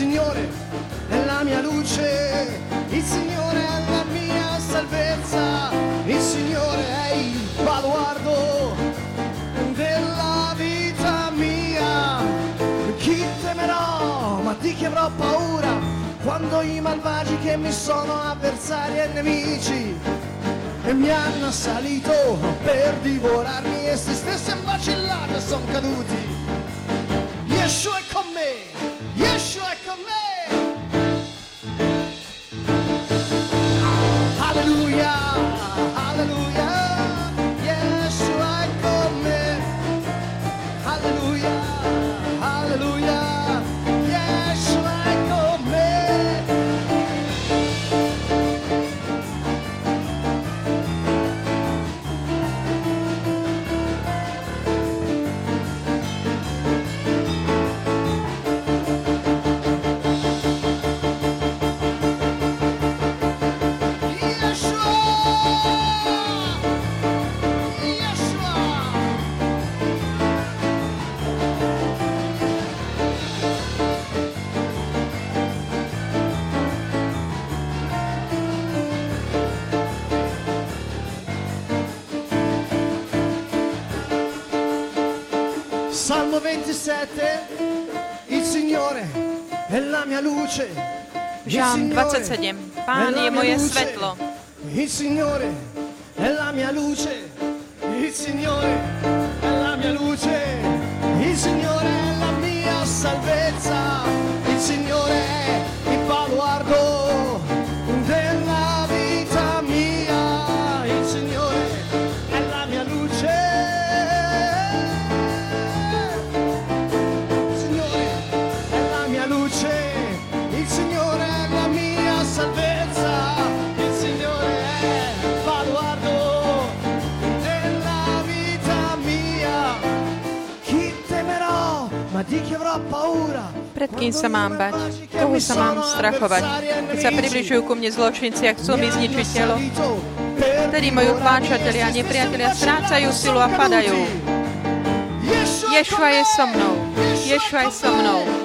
Signore è la mia luce, il Signore è la mia salvezza, il Signore è il baluardo della vita mia. Chi temerò, ma di chi avrò paura quando i malvagi che mi sono avversari e nemici e mi hanno assalito per divorarmi e se stesse vacillando e son caduti. Yeshua è con me, il Signore è la mia luce. Il Žalm Signore 27. è Pán la je mia moje luce. svetlo. Il Signore è la mia luce. Il Signore Pred kým sa mám bať? Koho sa mám strachovať? Keď sa približujú ku mne zločinci a chcú mi zničiť telo, vtedy moju pláčatelia a nepriatelia strácajú silu a padajú. Ješua je so mnou. Ješua je so mnou.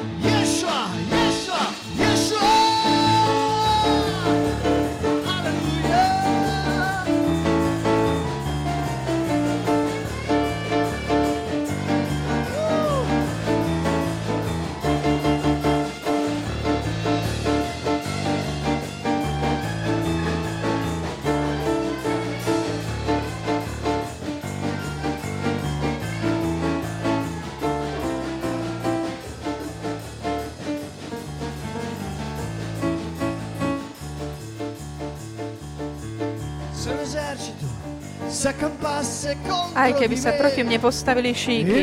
Aj keby sa proti mne postavili il šíky,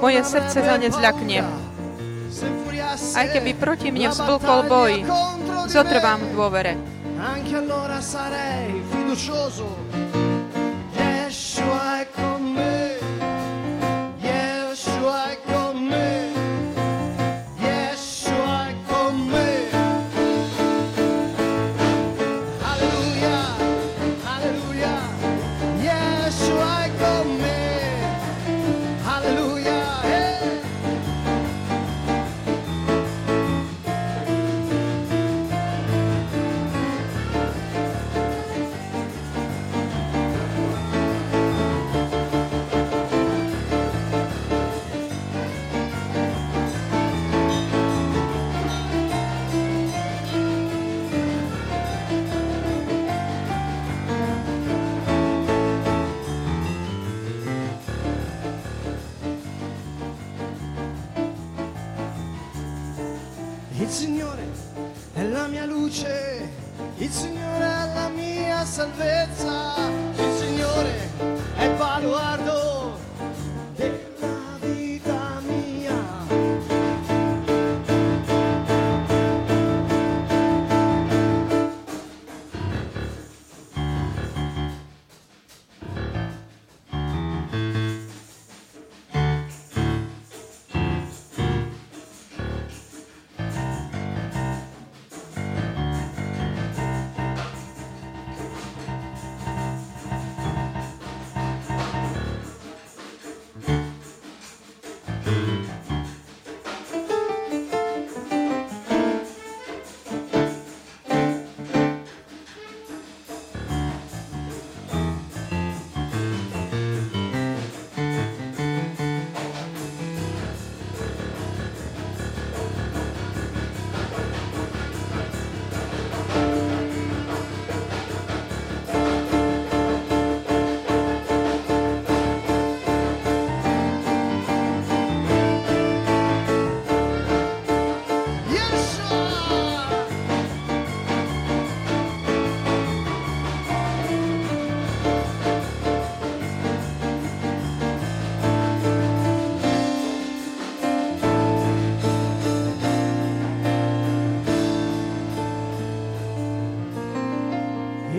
moje srdce paura. Se infuriasse Aj keby proti mne vzblkol boj, zotrvám v dôvere. Anche allora sarei fiducioso.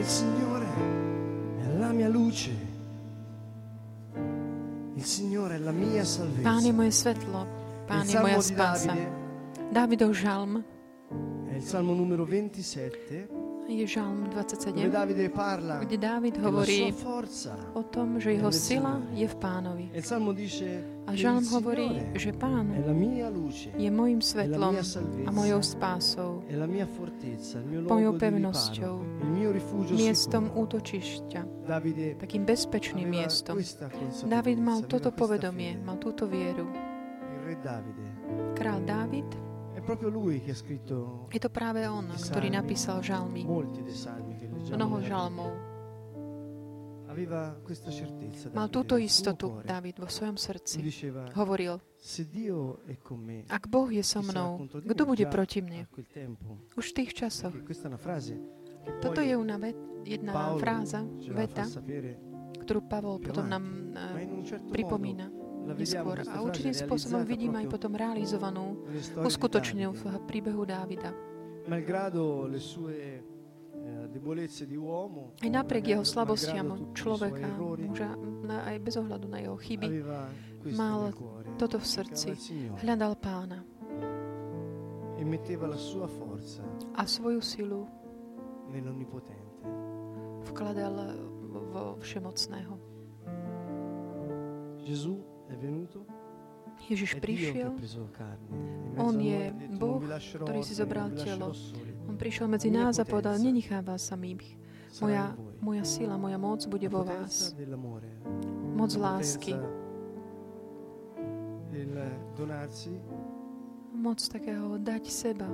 Signore è la mia luce. Il Signore è la mia salvezza. Pán je moje svetlo, Pán je moja spása. Davidov žalm. È il Salmo numero 27. je žalm dove 27, Davide parla kde Dávid hovorí o tom, že jeho sila je v Pánovi. A žalm hovorí, že Pán je mojim svetlom a mojou spásou, mojou pevnosťou, miestom útočišťa, takým bezpečným miestom. David mal toto povedomie, mal túto vieru. Král Dávid, è proprio lui che ha scritto je to práve on, ktorý napísal žalmy, molti dei salmi che leggiamo. mnoho žalmov. Bibbia. Aveva questa certezza. Mal túto istotu. David vo svojom srdci. diceva, Hovoril, se Dio è con me, ak Boh je so mnou, kto me?" bude proti mne? Už v tých časoch. Toto je una vet, jedna fráza, veta, ktorú Pavol potom nám eh, pripomína neskôr. A určitým spôsobom vidím aj potom realizovanú, uskutočnenú v príbehu Dávida. Eh, Aj napriek jeho slabostiam človeka, muža, aj bez ohľadu na jeho chyby, mal toto v srdci. hľadal pána e a svoju silu vkladal vo všemocného. Venuto, Ježiš prišiel, On je Boh, "Non vi lascerò ktorý si zobral telo. on prišiel medzi nás a povedal, nenechám vás samých. Moja, in voi." moja sila, moja moc bude vo vás. Moc lásky, moc takého dať seba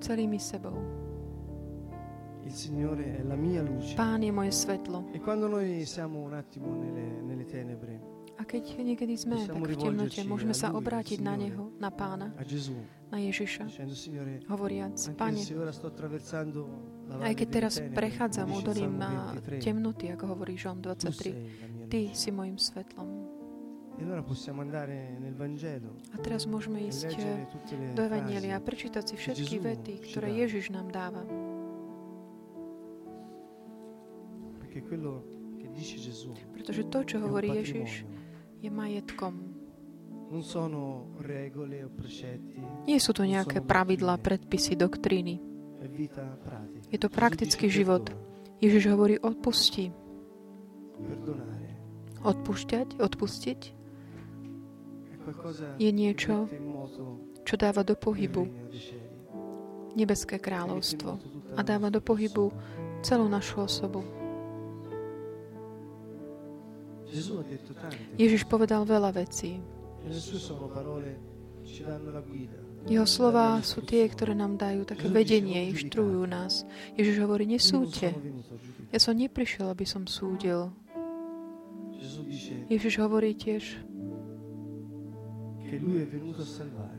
celými sebou. Pán je moje svetlo. E quando noi siamo un attimo nelle, nelle tenebre, A keď niekedy sme tak v temnote, môžeme sa obrátiť na Neho, na Pána, a Gesù, na Ježiša, hovoriac, Pane, aj keď teraz prechádzam údolím na 23, temnoty, ako hovorí tu 23, sei la mia Ty si mojim svetlom. E allora possiamo andare nel Vangelo A teraz môžeme e ísť do Evangelia a prečítať si všetky vety, ktoré. Ježiš nám dáva. Pretože to, čo hovorí Ježiš, je majetkom. Nie sú to nejaké pravidlá, predpisy, doktríny. Je to praktický život. Ježiš hovorí odpusti. Odpúšťať, odpustiť je niečo, čo dáva do pohybu nebeské kráľovstvo a dáva do pohybu celú našu osobu. Ježiš povedal veľa vecí. Jeho slová danno sú tie, ktoré nám dajú také vedenie, dice, "Non inštruujú giudicate". nás. Ježiš hovorí, nesúďte. Ja som neprišiel, aby som súdil. Ježiš hovorí tiež,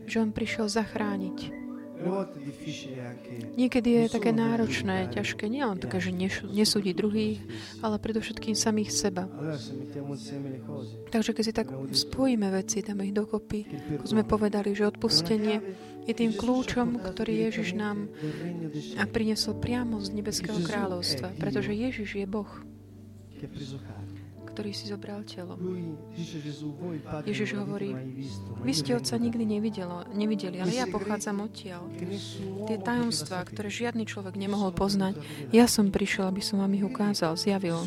že on prišiel zachrániť. Niekedy je také náročné, ťažké, nielen také, že nesúdi druhých, ale predovšetkým samých seba. Takže keď si tak spojíme veci, dáme ich dokopy, ako sme povedali, že odpustenie chiave je tým kľúčom, ktorý Ježiš nám a priniesol priamo z nebeského kráľovstva, pretože Ježiš je Boh, ktorý si zobral telo. Ježiš hovorí, Vy ste Otca nikdy voi." nevidelo, nevideli, ale ja pochádzam odtiaľ. Tie tajomstvá, ktoré žiadny človek nemohol poznať, ja som prišiel, aby som vám ich ukázal, zjavil.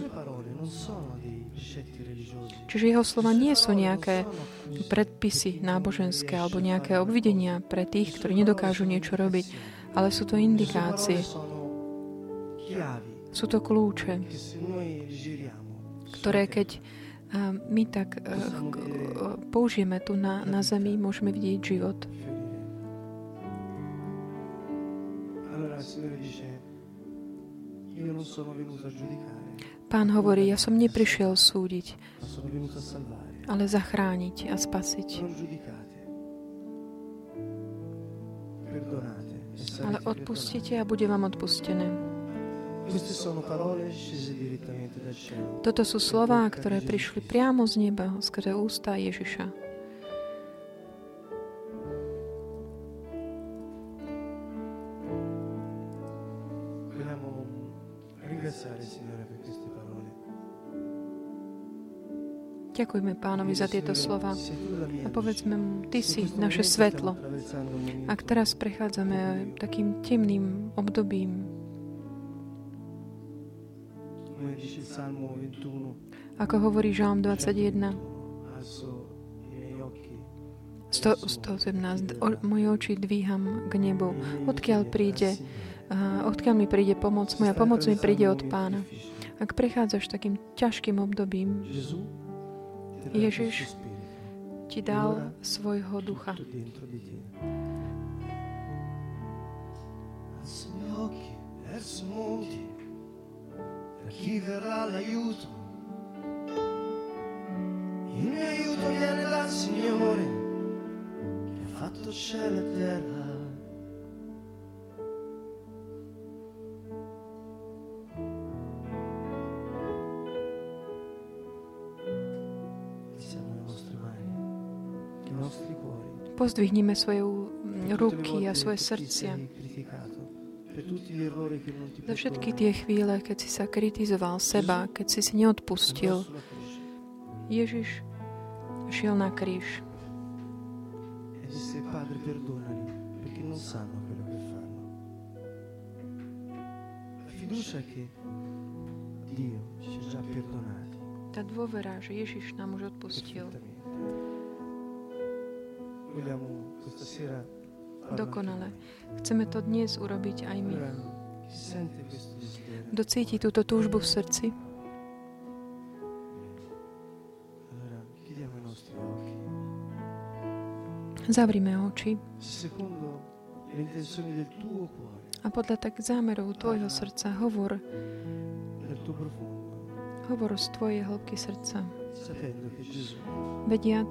Čiže jeho slova nie sú nejaké predpisy náboženské alebo nejaké obvidenia pre tých, ktorí nedokážu niečo robiť, ale sú to indikácie, sú to kľúče, ktoré keď a, my tak a, použijeme tu na, na zemi, môžeme vidieť život. Pán hovorí, ja som neprišiel súdiť, ale zachrániť a spasiť. Ale odpustite a bude vám odpustené. Toto sú slová, ktoré prišli priamo z neba, skrze ústa Ježiša. Ďakujme pánovi za tieto slova a povedzme mu, Ty si naše svetlo. Ak teraz prechádzame takým temným obdobím, ako hovorí Žalm 21, alzo i miei occhi 100, 117, o, moje oči dvíham k nebu. Odkiaľ príde, odkiaľ mi príde pomoc? Moja pomoc mi príde od pána. Ak prechádzaš takým ťažkým obdobím, Ježiš ti dal svojho ducha. tutto da chi verrà l'aiuto? Il mio aiuto viene dal Signore, che ha fatto cielo e terra. Siamo le nostre mani, i nostri cuori. Pozdvihnime svoje ruky a svoje srdcia. Za všetky tie chvíle, keď si sa kritizoval seba, keď si si neodpustil, Ježiš šiel na kríž tá dôvera, že Ježiš nám už odpustil. Vogliamo questa sera dokonale. Chceme to dnes urobiť aj my. Allora, chi sente questo desiderio? Kto cíti túto túžbu v srdci, zavrime oči. A podľa tak zámerov tvojho srdca hovor, hovor z tvojej hĺbky srdca. Vediac,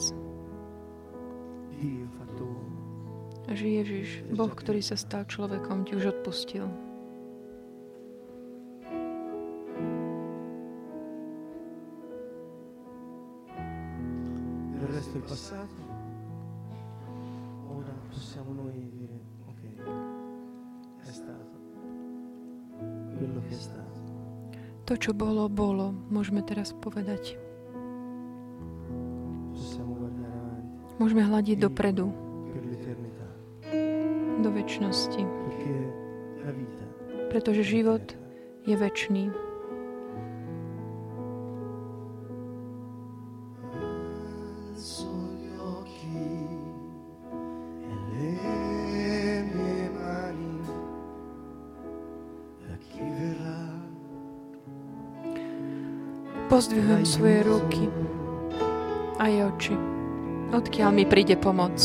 Uomo, že Ježiš, Boh, ktorý sa stal človekom, ti už odpustil. del resto del passato, ora possiamo noi dire, ok, è stato quello che è stato. To, čo bolo, bolo. Môžeme teraz povedať. Môžeme hľadiť dopredu, väčšnosti. Pretože život je väčší. Pozdvihujem svoje ruky aj oči. Odkiaľ mi príde pomoc?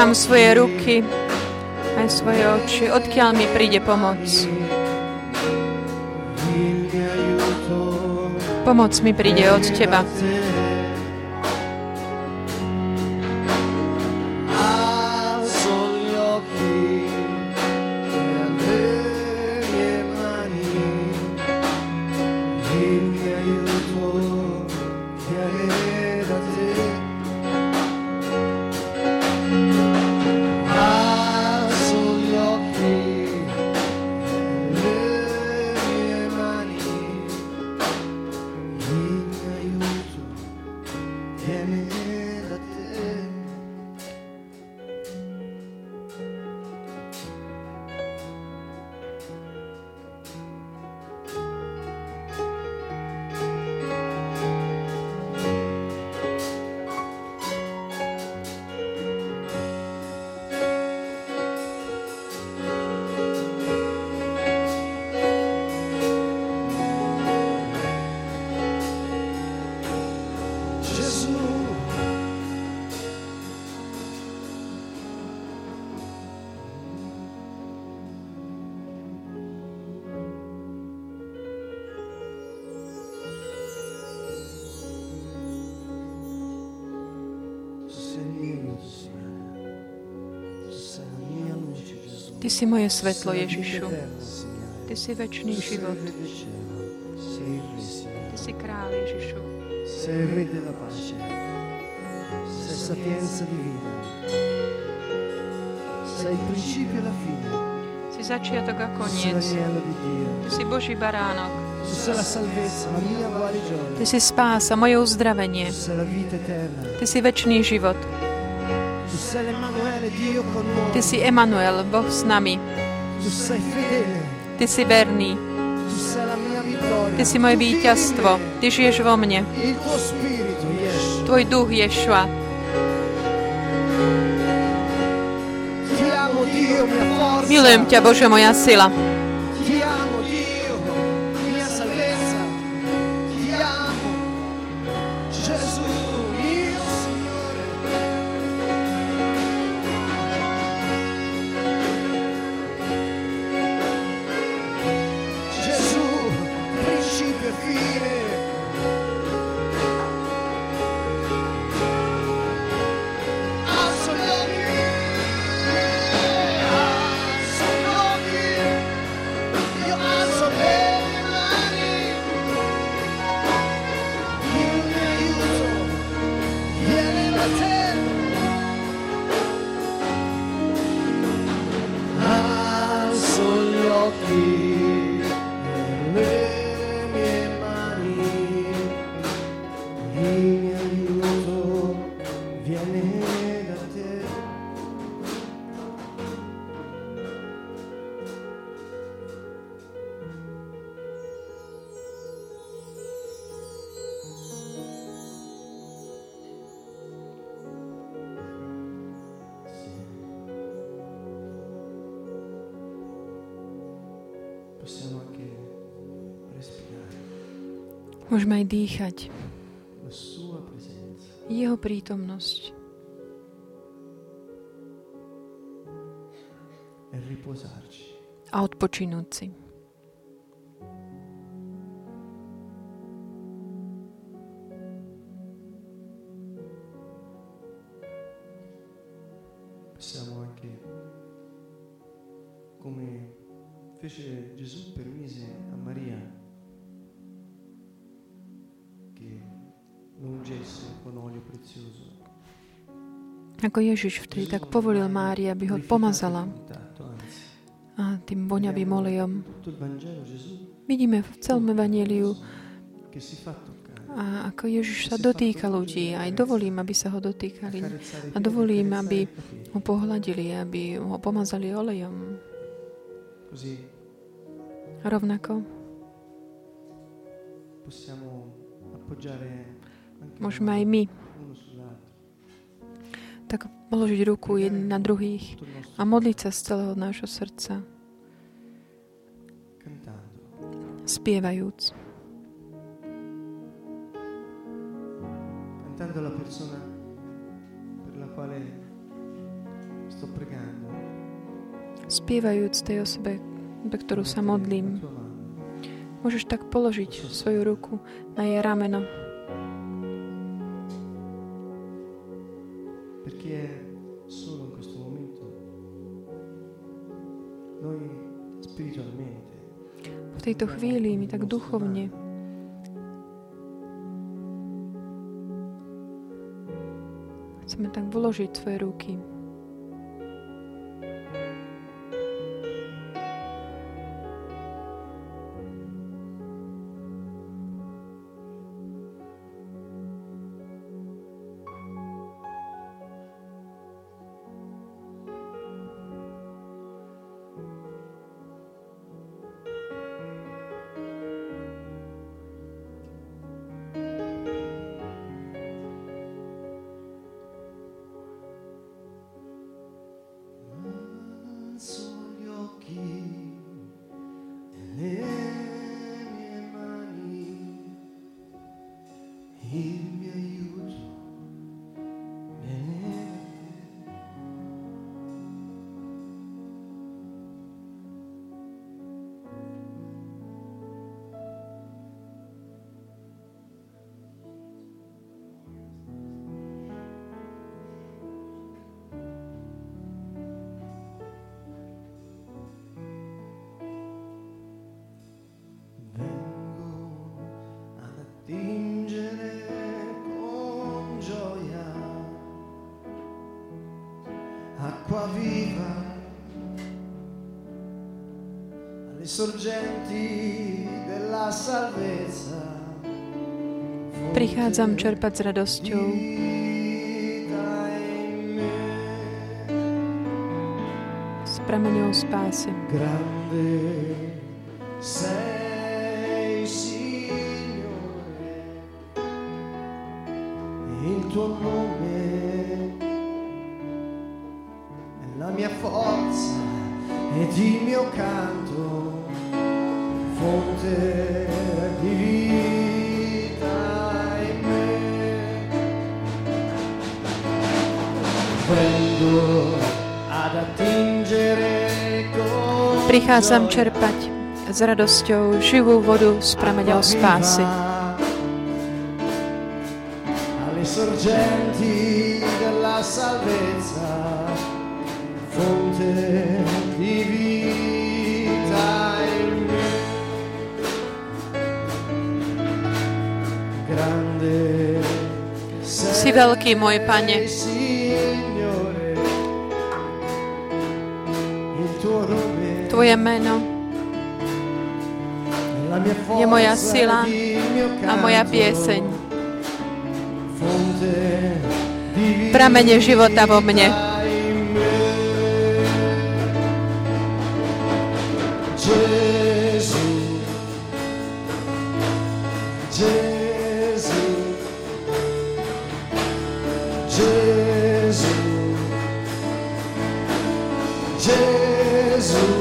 Alzo gli Dvíham svoje ruky aj svoje oči. Odkiaľ mi príde pomoc? Pomoc mi príde od Teba. Ty si moje svetlo, Ježišu. Ty si il život. Ty si král, Ježišu. Sei Re della pace. Sei sapienza divina. Sei il principio e la fine. Si začiatok a koniec. Ty si Boží baránok. Ty si spása, moje uzdravenie. Ty si väčší život. Ty si Emanuel, Boh s nami. Ty si verný. Ty si moje víťazstvo. Ty žiješ vo mne. Tvoj duch, Ješua. Milujem ťa, Bože, moja sila. Môžeme aj dýchať. Jeho prítomnosť. A odpočinúť si. Possiamo anche, come fece Gesù, permise a Maria Ako Ježiš vtedy tak povolil Mári, aby ho pomazala a tým voňavým olejom. Vidíme v celom Evangeliu, a ako Ježiš sa dotýka ľudí. Aj dovolím, aby sa ho dotýkali. A dovolím, aby ho pohľadili, aby ho pomazali olejom. Rovnako môžeme aj my tak položiť ruku jeden na druhých a modliť sa z celého nášho srdca, spievajúc. cantando la persona per la quale sto pregando. Spievajúc tej osobe, pre ktorú sa modlím. Môžeš tak položiť svoju ruku na jej rameno, tejto chvíli mi tak duchovne chceme tak vložiť svoje ruky. Prichádzam čerpať s radosťou. S prameňou spásy. Grande sei, Signore, il tuo nome è la mia forza ed il mio canto, Prichádzam čerpať s radosťou živú vodu s prameňou spásy. sorgenti della salvezza, fonte si veľký, môj Pane. Tvoje meno je moja sila a moja pieseň. Pramene života vo mne. Jesus. Jesus.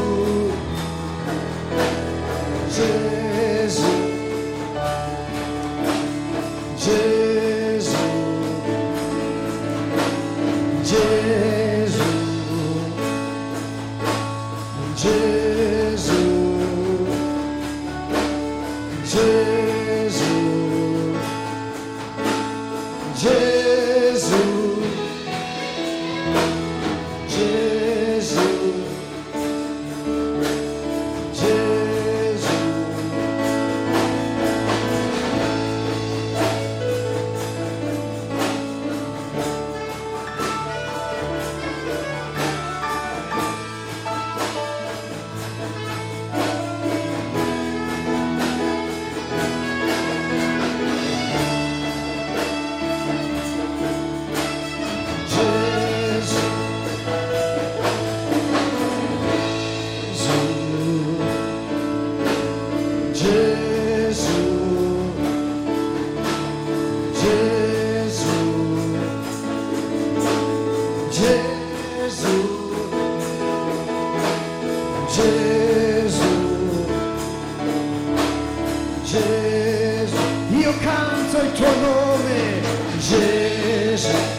decision